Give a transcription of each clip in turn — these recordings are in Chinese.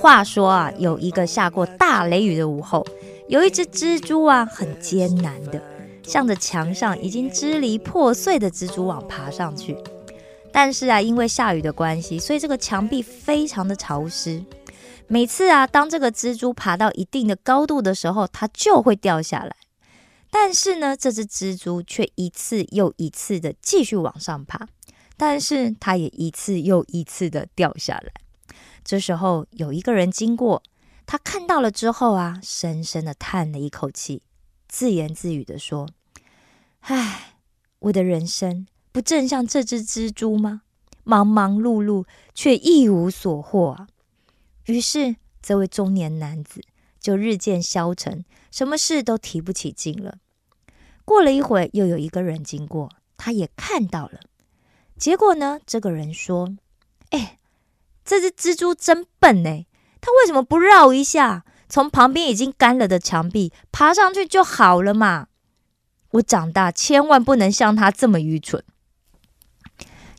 话说啊，有一个下过大雷雨的午后，有一只蜘蛛啊，很艰难的向着墙上已经支离破碎的蜘蛛网爬上去。但是啊，因为下雨的关系，所以这个墙壁非常的潮湿。每次啊，当这个蜘蛛爬到一定的高度的时候，它就会掉下来。但是呢，这只蜘蛛却一次又一次的继续往上爬，但是它也一次又一次的掉下来。这时候有一个人经过，他看到了之后啊，深深的叹了一口气，自言自语的说：“唉，我的人生不正像这只蜘蛛吗？忙忙碌碌，却一无所获啊！”于是，这位中年男子就日渐消沉，什么事都提不起劲了。过了一会，又有一个人经过，他也看到了。结果呢，这个人说：“哎、这只蜘蛛真笨哎，它为什么不绕一下，从旁边已经干了的墙壁爬上去就好了嘛？我长大千万不能像它这么愚蠢。”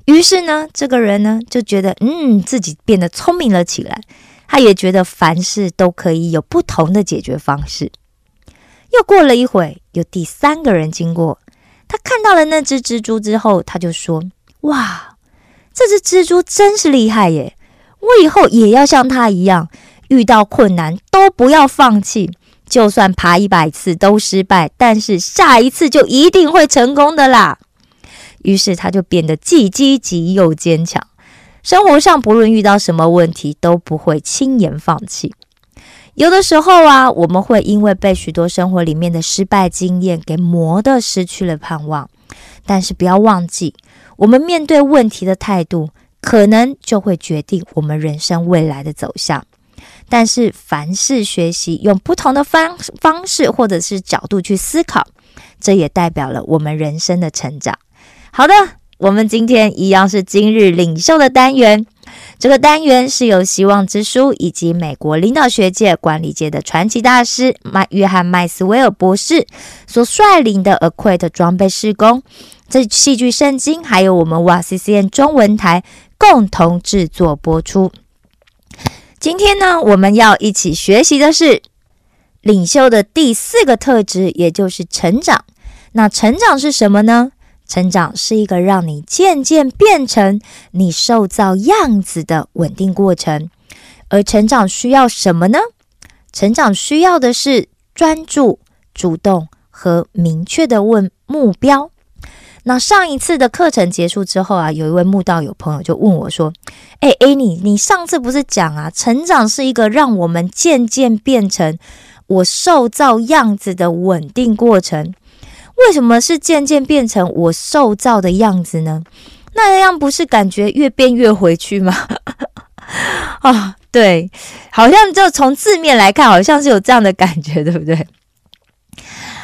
于是呢，这个人呢就觉得，嗯，自己变得聪明了起来。他也觉得凡事都可以有不同的解决方式。又过了一会，有第三个人经过，他看到了那只蜘蛛之后，他就说：“哇，这只蜘蛛真是厉害耶！我以后也要像他一样，遇到困难都不要放弃，就算爬一百次都失败，但是下一次就一定会成功的啦。”于是他就变得既积极又坚强。生活上不论遇到什么问题，都不会轻言放弃。有的时候啊，我们会因为被许多生活里面的失败经验给磨得失去了盼望。但是不要忘记，我们面对问题的态度，可能就会决定我们人生未来的走向。但是凡事学习，用不同的方方式或者是角度去思考，这也代表了我们人生的成长。好的。我们今天一样是今日领袖的单元，这个单元是由希望之书以及美国领导学界、管理界的传奇大师麦约翰麦斯威尔博士所率领的 Acquite 装备施工，这戏剧圣经还有我们瓦 C C N 中文台共同制作播出。今天呢，我们要一起学习的是领袖的第四个特质，也就是成长。那成长是什么呢？成长是一个让你渐渐变成你塑造样子的稳定过程，而成长需要什么呢？成长需要的是专注、主动和明确的问目标。那上一次的课程结束之后啊，有一位慕道友朋友就问我说：“哎，A 你，你上次不是讲啊，成长是一个让我们渐渐变成我塑造样子的稳定过程。”为什么是渐渐变成我塑造的样子呢？那样不是感觉越变越回去吗？啊，对，好像就从字面来看，好像是有这样的感觉，对不对？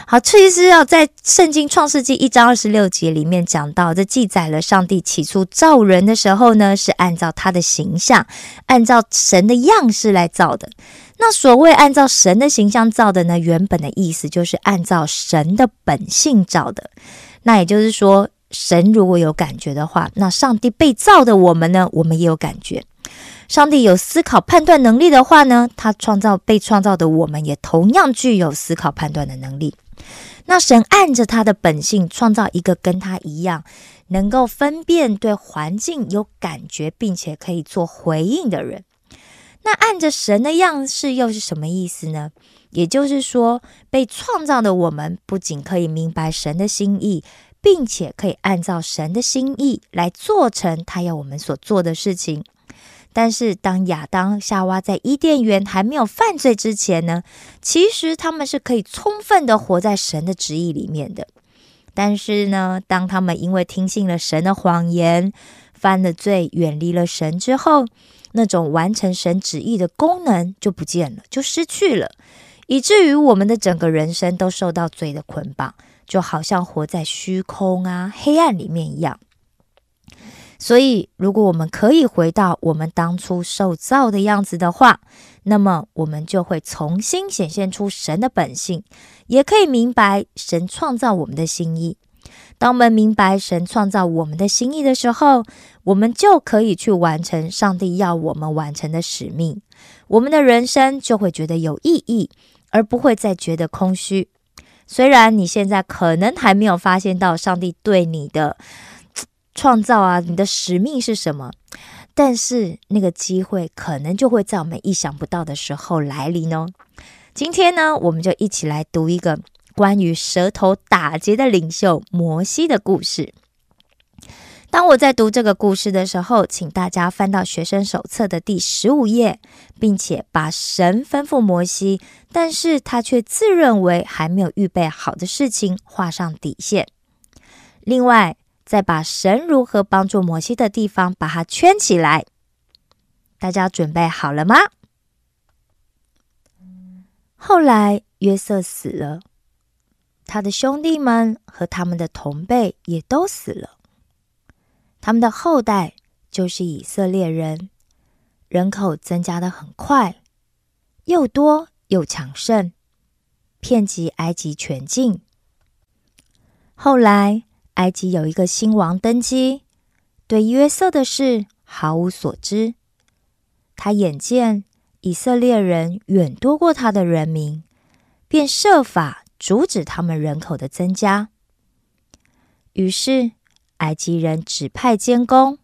好，其实要在圣经创世纪一章二十六节里面讲到，这记载了上帝起初造人的时候呢，是按照他的形象，按照神的样式来造的。那所谓按照神的形象造的呢，原本的意思就是按照神的本性造的。那也就是说，神如果有感觉的话，那上帝被造的我们呢，我们也有感觉。上帝有思考判断能力的话呢，他创造被创造的我们也同样具有思考判断的能力。那神按着他的本性创造一个跟他一样，能够分辨对环境有感觉，并且可以做回应的人。那按着神的样式又是什么意思呢？也就是说，被创造的我们不仅可以明白神的心意，并且可以按照神的心意来做成他要我们所做的事情。但是，当亚当、夏娃在伊甸园还没有犯罪之前呢，其实他们是可以充分的活在神的旨意里面的。但是呢，当他们因为听信了神的谎言，犯了罪，远离了神之后，那种完成神旨意的功能就不见了，就失去了，以至于我们的整个人生都受到罪的捆绑，就好像活在虚空啊、黑暗里面一样。所以，如果我们可以回到我们当初受造的样子的话，那么我们就会重新显现出神的本性，也可以明白神创造我们的心意。当我们明白神创造我们的心意的时候，我们就可以去完成上帝要我们完成的使命。我们的人生就会觉得有意义，而不会再觉得空虚。虽然你现在可能还没有发现到上帝对你的。创造啊，你的使命是什么？但是那个机会可能就会在我们意想不到的时候来临哦。今天呢，我们就一起来读一个关于舌头打结的领袖摩西的故事。当我在读这个故事的时候，请大家翻到学生手册的第十五页，并且把神吩咐摩西，但是他却自认为还没有预备好的事情画上底线。另外。再把神如何帮助摩西的地方，把它圈起来。大家准备好了吗？后来约瑟死了，他的兄弟们和他们的同辈也都死了。他们的后代就是以色列人，人口增加的很快，又多又强盛，遍及埃及全境。后来。埃及有一个新王登基，对约瑟的事毫无所知。他眼见以色列人远多过他的人民，便设法阻止他们人口的增加。于是，埃及人指派监工，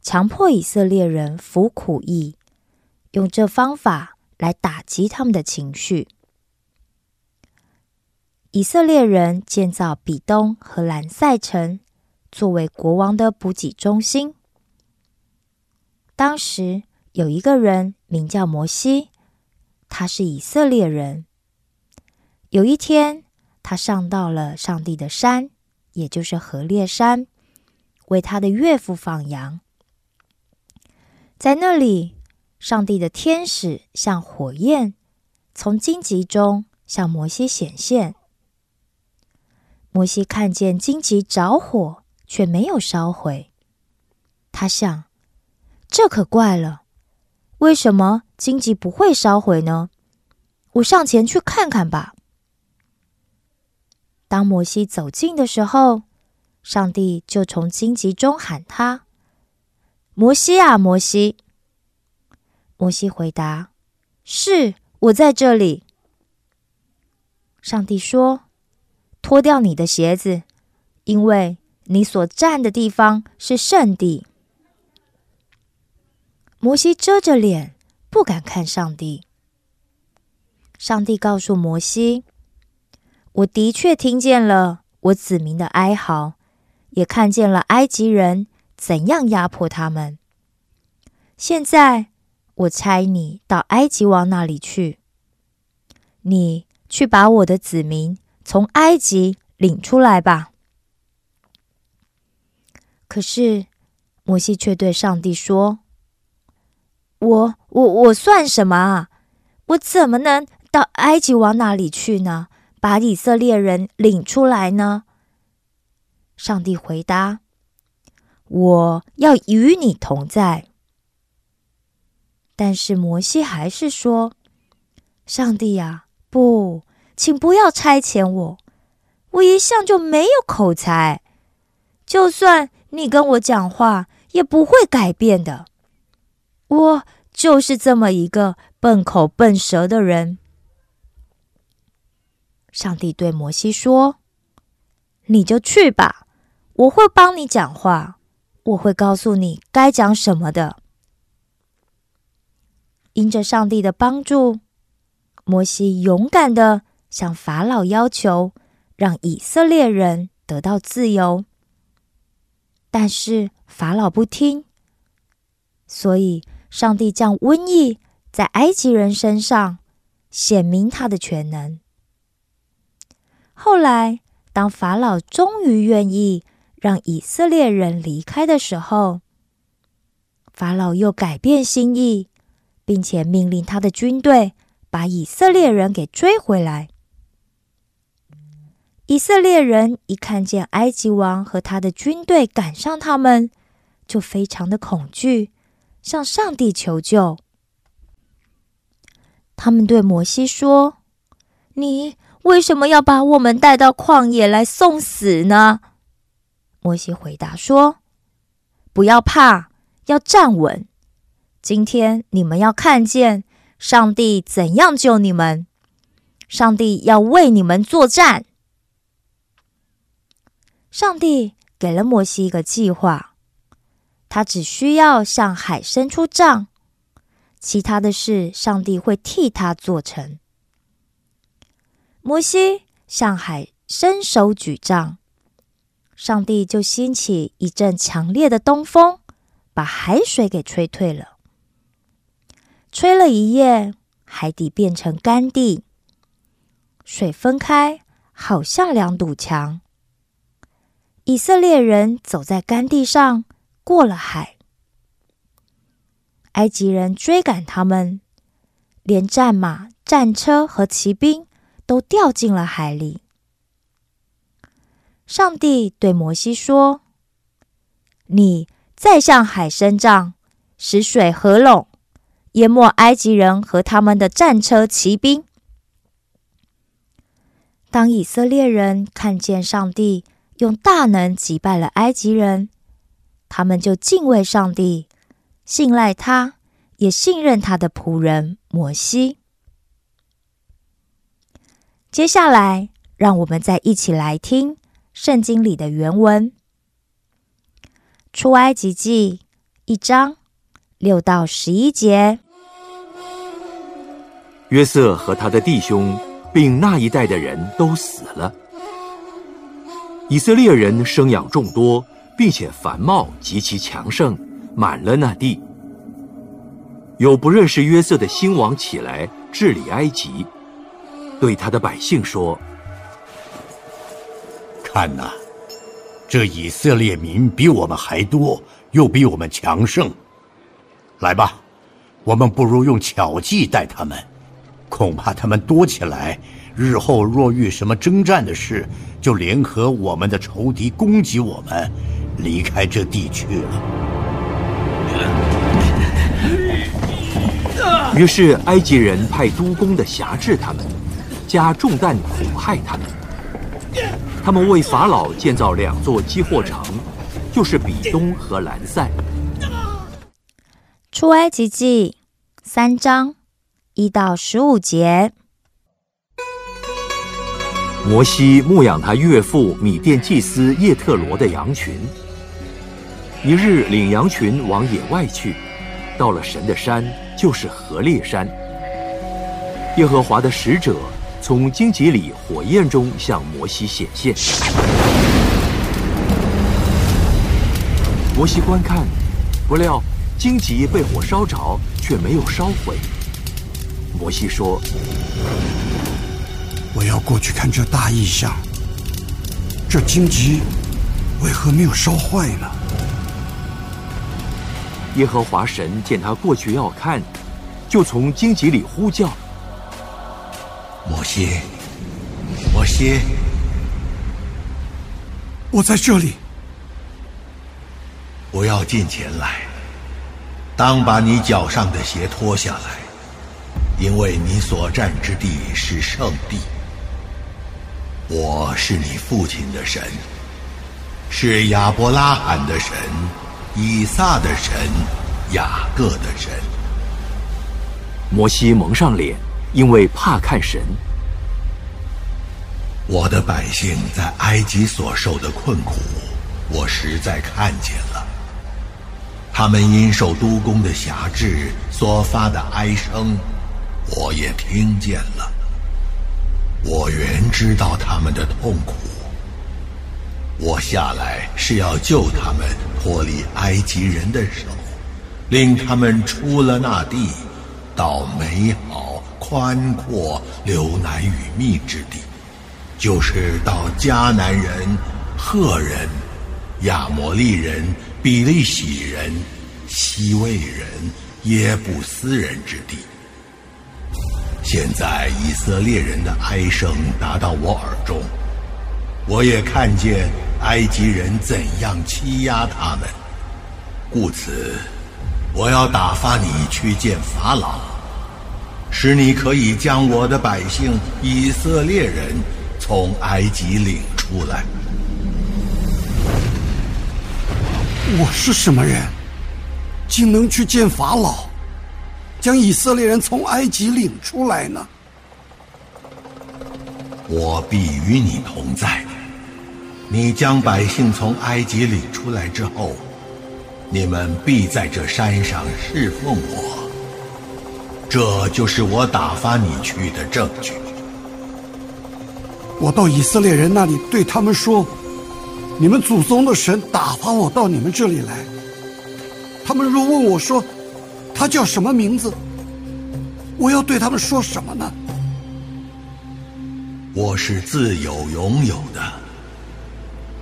强迫以色列人服苦役，用这方法来打击他们的情绪。以色列人建造比东和兰塞城，作为国王的补给中心。当时有一个人名叫摩西，他是以色列人。有一天，他上到了上帝的山，也就是河烈山，为他的岳父放羊。在那里，上帝的天使像火焰从荆棘中向摩西显现。摩西看见荆棘着火，却没有烧毁。他想：这可怪了，为什么荆棘不会烧毁呢？我上前去看看吧。当摩西走近的时候，上帝就从荆棘中喊他：“摩西啊，摩西！”摩西回答：“是我在这里。”上帝说。脱掉你的鞋子，因为你所站的地方是圣地。摩西遮着脸，不敢看上帝。上帝告诉摩西：“我的确听见了我子民的哀嚎，也看见了埃及人怎样压迫他们。现在，我差你到埃及王那里去，你去把我的子民。”从埃及领出来吧。可是摩西却对上帝说：“我我我算什么啊？我怎么能到埃及往哪里去呢？把以色列人领出来呢？”上帝回答：“我要与你同在。”但是摩西还是说：“上帝呀，不。”请不要差遣我，我一向就没有口才，就算你跟我讲话，也不会改变的。我就是这么一个笨口笨舌的人。上帝对摩西说：“你就去吧，我会帮你讲话，我会告诉你该讲什么的。”因着上帝的帮助，摩西勇敢的。向法老要求让以色列人得到自由，但是法老不听，所以上帝将瘟疫在埃及人身上显明他的全能。后来，当法老终于愿意让以色列人离开的时候，法老又改变心意，并且命令他的军队把以色列人给追回来。以色列人一看见埃及王和他的军队赶上他们，就非常的恐惧，向上帝求救。他们对摩西说：“你为什么要把我们带到旷野来送死呢？”摩西回答说：“不要怕，要站稳。今天你们要看见上帝怎样救你们，上帝要为你们作战。”上帝给了摩西一个计划，他只需要向海伸出杖，其他的事上帝会替他做成。摩西向海伸手举杖，上帝就兴起一阵强烈的东风，把海水给吹退了。吹了一夜，海底变成干地，水分开，好像两堵墙。以色列人走在干地上，过了海。埃及人追赶他们，连战马、战车和骑兵都掉进了海里。上帝对摩西说：“你再向海伸杖，使水合拢，淹没埃及人和他们的战车、骑兵。”当以色列人看见上帝。用大能击败了埃及人，他们就敬畏上帝，信赖他，也信任他的仆人摩西。接下来，让我们再一起来听圣经里的原文：出埃及记一章六到十一节。约瑟和他的弟兄，并那一代的人都死了。以色列人生养众多，并且繁茂极其强盛，满了那地。有不认识约瑟的新王起来治理埃及，对他的百姓说：“看呐，这以色列民比我们还多，又比我们强盛。来吧，我们不如用巧计待他们，恐怕他们多起来。”日后若遇什么征战的事，就联合我们的仇敌攻击我们，离开这地区了。于是埃及人派督工的辖制他们，加重担苦害他们。他们为法老建造两座积货城，就是比东和兰塞。出埃及记三章一到十五节。摩西牧养他岳父米甸祭司叶特罗的羊群。一日，领羊群往野外去，到了神的山，就是何烈山。耶和华的使者从荆棘里火焰中向摩西显现。摩西观看，不料荆棘被火烧着，却没有烧毁。摩西说。我要过去看这大异象。这荆棘为何没有烧坏呢？耶和华神见他过去要看，就从荆棘里呼叫：“摩西，摩西，我在这里。不要近前来，当把你脚上的鞋脱下来，因为你所占之地是圣地。”我是你父亲的神，是亚伯拉罕的神，以撒的神，雅各的神。摩西蒙上脸，因为怕看神。我的百姓在埃及所受的困苦，我实在看见了。他们因受督工的辖制所发的哀声，我也听见了。我原知道他们的痛苦，我下来是要救他们脱离埃及人的手，令他们出了那地，到美好、宽阔、流奶与蜜之地，就是到迦南人、赫人、亚摩利人、比利洗人、西魏人、耶布斯人之地。现在以色列人的哀声达到我耳中，我也看见埃及人怎样欺压他们，故此我要打发你去见法老，使你可以将我的百姓以色列人从埃及领出来。我是什么人，竟能去见法老？将以色列人从埃及领出来呢？我必与你同在。你将百姓从埃及领出来之后，你们必在这山上侍奉我。这就是我打发你去的证据。我到以色列人那里，对他们说：“你们祖宗的神打发我到你们这里来。”他们若问我说，他叫什么名字？我要对他们说什么呢？我是自有永有的。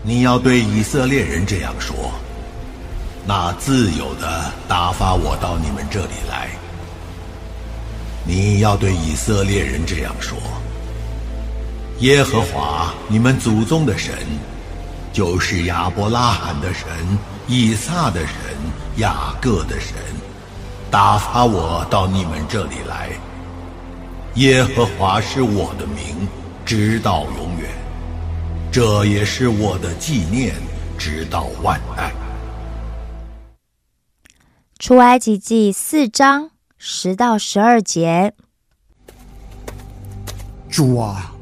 你要对以色列人这样说：那自有的打发我到你们这里来。你要对以色列人这样说：耶和华你们祖宗的神，就是亚伯拉罕的神、以撒的神、雅各的神。打发我到你们这里来。耶和华是我的名，直到永远。这也是我的纪念，直到万代。出埃及记四章十到十二节。主啊，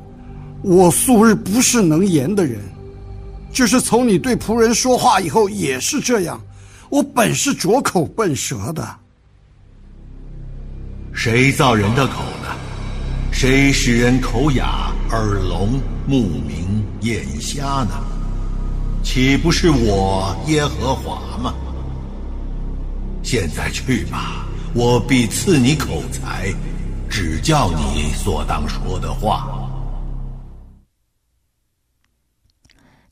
我素日不是能言的人，就是从你对仆人说话以后也是这样。我本是拙口笨舌的。谁造人的口呢？谁使人口哑、耳聋、目明、眼瞎呢？岂不是我耶和华吗？现在去吧，我必赐你口才，指教你所当说的话。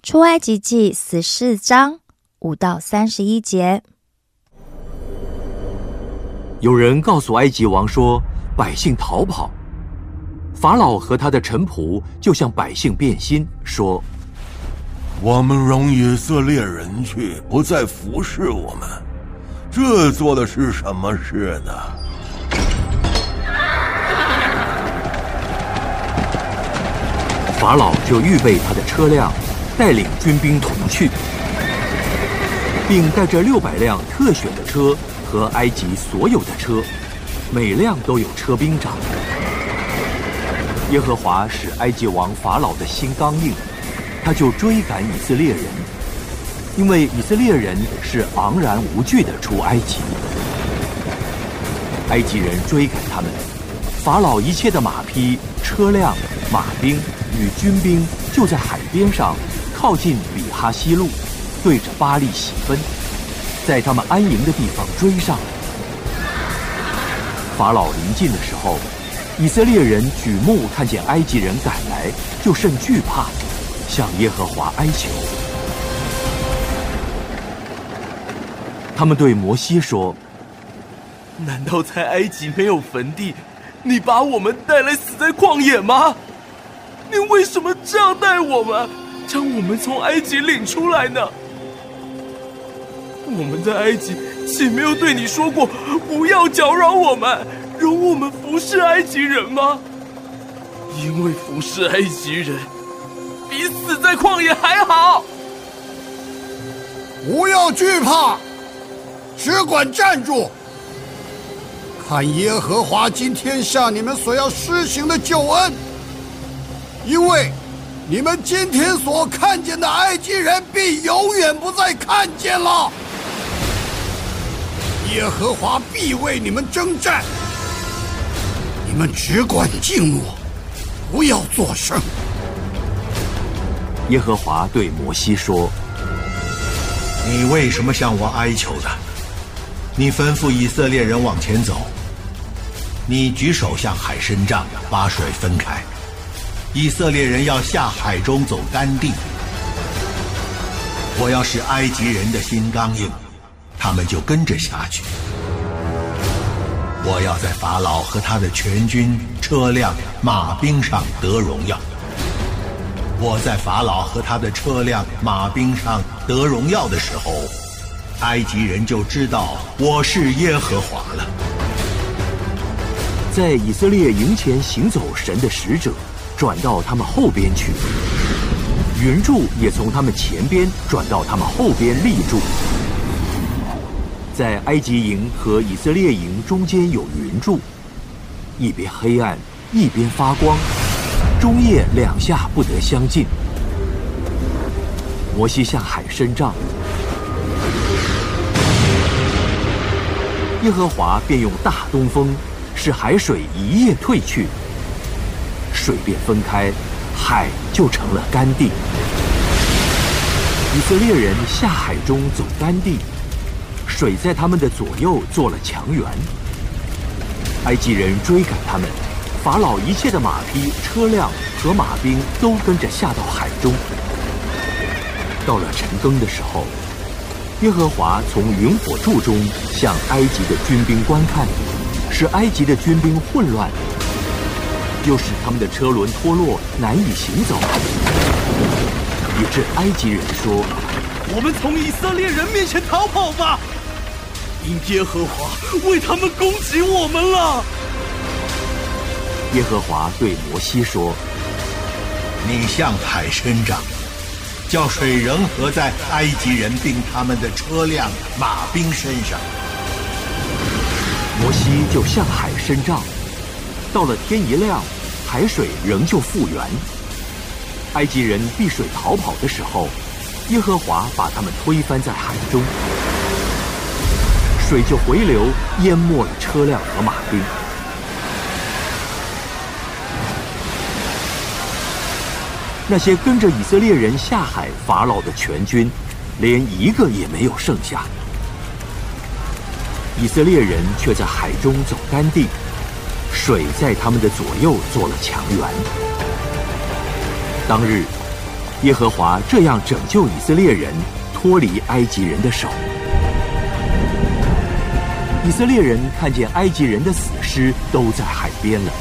出埃及记十四章五到三十一节。有人告诉埃及王说，百姓逃跑。法老和他的臣仆就向百姓变心，说：“我们容以色列人去，不再服侍我们，这做的是什么事呢？”法老就预备他的车辆，带领军兵同去，并带着六百辆特选的车。和埃及所有的车，每辆都有车兵长。耶和华使埃及王法老的心刚硬，他就追赶以色列人，因为以色列人是昂然无惧的出埃及。埃及人追赶他们，法老一切的马匹、车辆、马兵与军兵就在海边上，靠近比哈西路，对着巴利喜分。在他们安营的地方追上。法老临近的时候，以色列人举目看见埃及人赶来，就甚惧怕，向耶和华哀求。他们对摩西说：“难道在埃及没有坟地？你把我们带来死在旷野吗？你为什么这样待我们，将我们从埃及领出来呢？”我们在埃及岂没有对你说过不要搅扰我们，容我们服侍埃及人吗？因为服侍埃及人比死在旷野还好。不要惧怕，只管站住，看耶和华今天向你们所要施行的救恩，因为你们今天所看见的埃及人，必永远不再看见了。耶和华必为你们征战，你们只管静默，不要作声。耶和华对摩西说：“你为什么向我哀求呢？你吩咐以色列人往前走，你举手向海伸杖，把水分开。以色列人要下海中走干地。我要使埃及人的心刚硬。”他们就跟着下去。我要在法老和他的全军、车辆、马兵上得荣耀。我在法老和他的车辆、马兵上得荣耀的时候，埃及人就知道我是耶和华了。在以色列营前行走，神的使者转到他们后边去，云柱也从他们前边转到他们后边立住。在埃及营和以色列营中间有云柱，一边黑暗，一边发光，中夜两下不得相近。摩西向海伸杖，耶和华便用大东风，使海水一夜退去，水便分开，海就成了干地。以色列人下海中走干地。水在他们的左右做了墙垣。埃及人追赶他们，法老一切的马匹、车辆和马兵都跟着下到海中。到了晨更的时候，耶和华从云火柱中向埃及的军兵观看，使埃及的军兵混乱，又使他们的车轮脱落，难以行走，以致埃及人说：“我们从以色列人面前逃跑吧。”因耶和华为他们攻击我们了。耶和华对摩西说：“你向海伸张，叫水仍合在埃及人并他们的车辆、马兵身上。”摩西就向海伸张，到了天一亮，海水仍旧复原。埃及人避水逃跑的时候，耶和华把他们推翻在海中。水就回流，淹没了车辆和马兵。那些跟着以色列人下海法老的全军，连一个也没有剩下。以色列人却在海中走干地，水在他们的左右做了墙垣。当日，耶和华这样拯救以色列人脱离埃及人的手。以色列人看见埃及人的死尸都在海边了。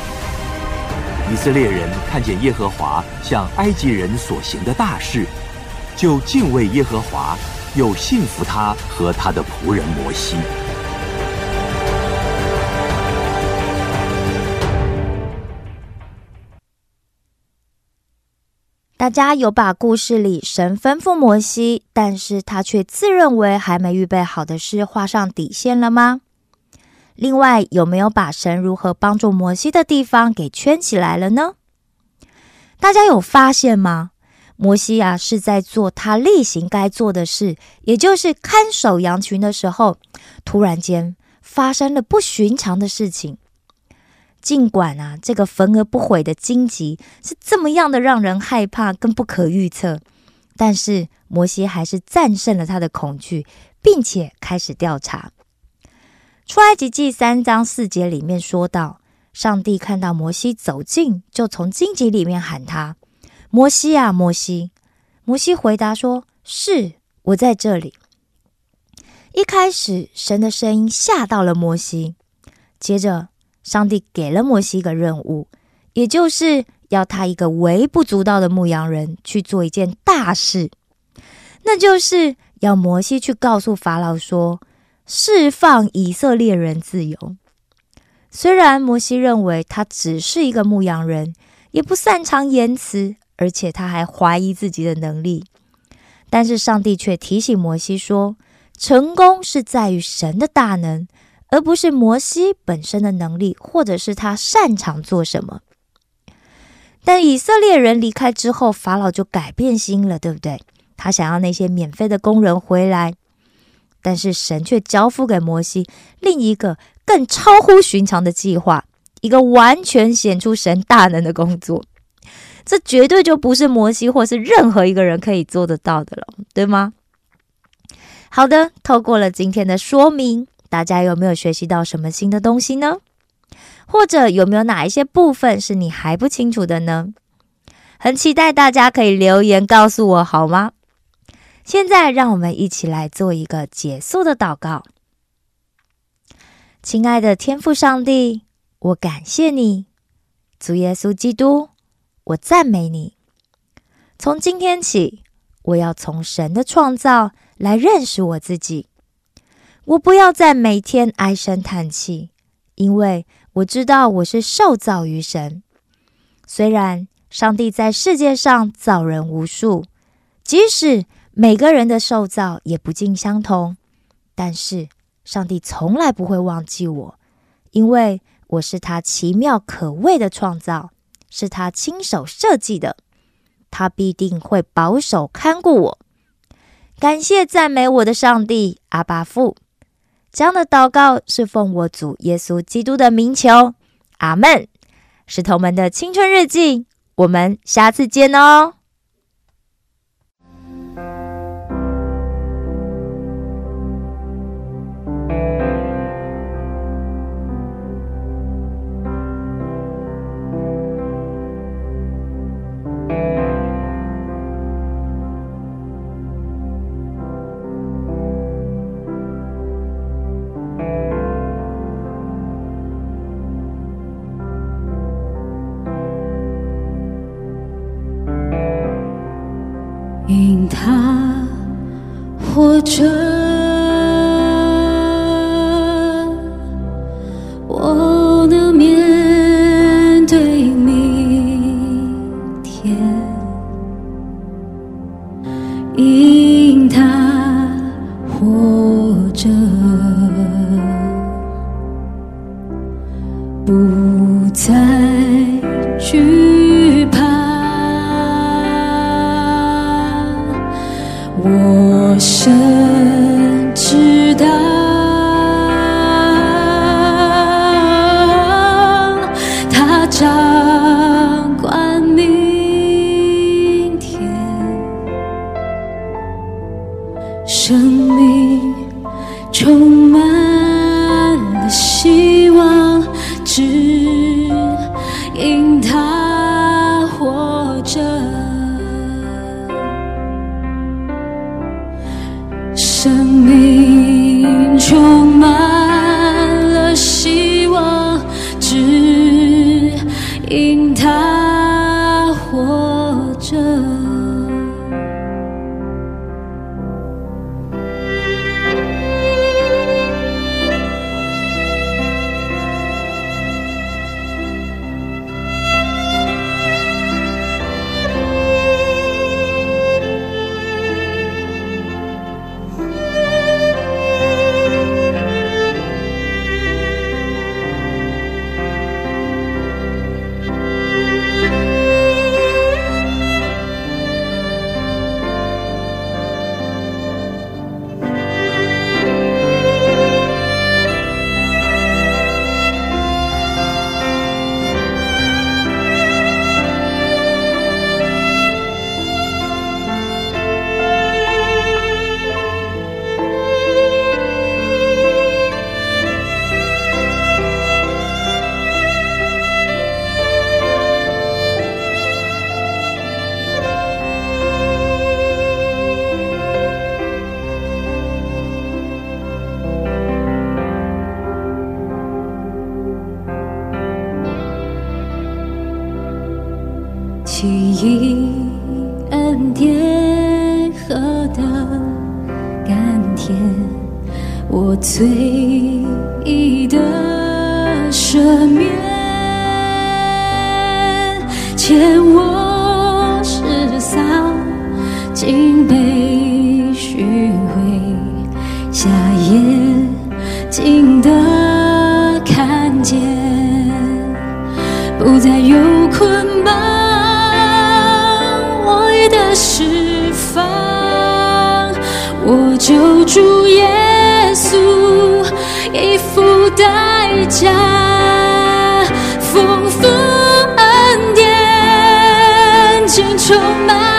以色列人看见耶和华向埃及人所行的大事，就敬畏耶和华，又信服他和他的仆人摩西。大家有把故事里神吩咐摩西，但是他却自认为还没预备好的事画上底线了吗？另外，有没有把神如何帮助摩西的地方给圈起来了呢？大家有发现吗？摩西啊，是在做他例行该做的事，也就是看守羊群的时候，突然间发生了不寻常的事情。尽管啊，这个焚而不毁的荆棘是这么样的让人害怕跟不可预测，但是摩西还是战胜了他的恐惧，并且开始调查。出埃及记三章四节里面说到，上帝看到摩西走近，就从荆棘里面喊他：“摩西啊，摩西！”摩西回答说：“是我在这里。”一开始，神的声音吓到了摩西。接着，上帝给了摩西一个任务，也就是要他一个微不足道的牧羊人去做一件大事，那就是要摩西去告诉法老说。释放以色列人自由。虽然摩西认为他只是一个牧羊人，也不擅长言辞，而且他还怀疑自己的能力，但是上帝却提醒摩西说：“成功是在于神的大能，而不是摩西本身的能力，或者是他擅长做什么。”但以色列人离开之后，法老就改变心了，对不对？他想要那些免费的工人回来。但是神却交付给摩西另一个更超乎寻常的计划，一个完全显出神大能的工作。这绝对就不是摩西或是任何一个人可以做得到的了，对吗？好的，透过了今天的说明，大家有没有学习到什么新的东西呢？或者有没有哪一些部分是你还不清楚的呢？很期待大家可以留言告诉我，好吗？现在，让我们一起来做一个结束的祷告。亲爱的天父上帝，我感谢你，主耶稣基督，我赞美你。从今天起，我要从神的创造来认识我自己。我不要再每天唉声叹气，因为我知道我是受造于神。虽然上帝在世界上造人无数，即使每个人的受造也不尽相同，但是。上帝从来不会忘记我，因为我是他奇妙可畏的创造，是他亲手设计的。他必定会保守看顾我。感谢赞美我的上帝阿巴父。这样的祷告是奉我主耶稣基督的名求，阿门。石头们的青春日记，我们下次见哦。活生命充满了希下眼睛的看见，不再有捆绑，我的释放，我就主耶稣，已付代价，丰富恩典，尽充满。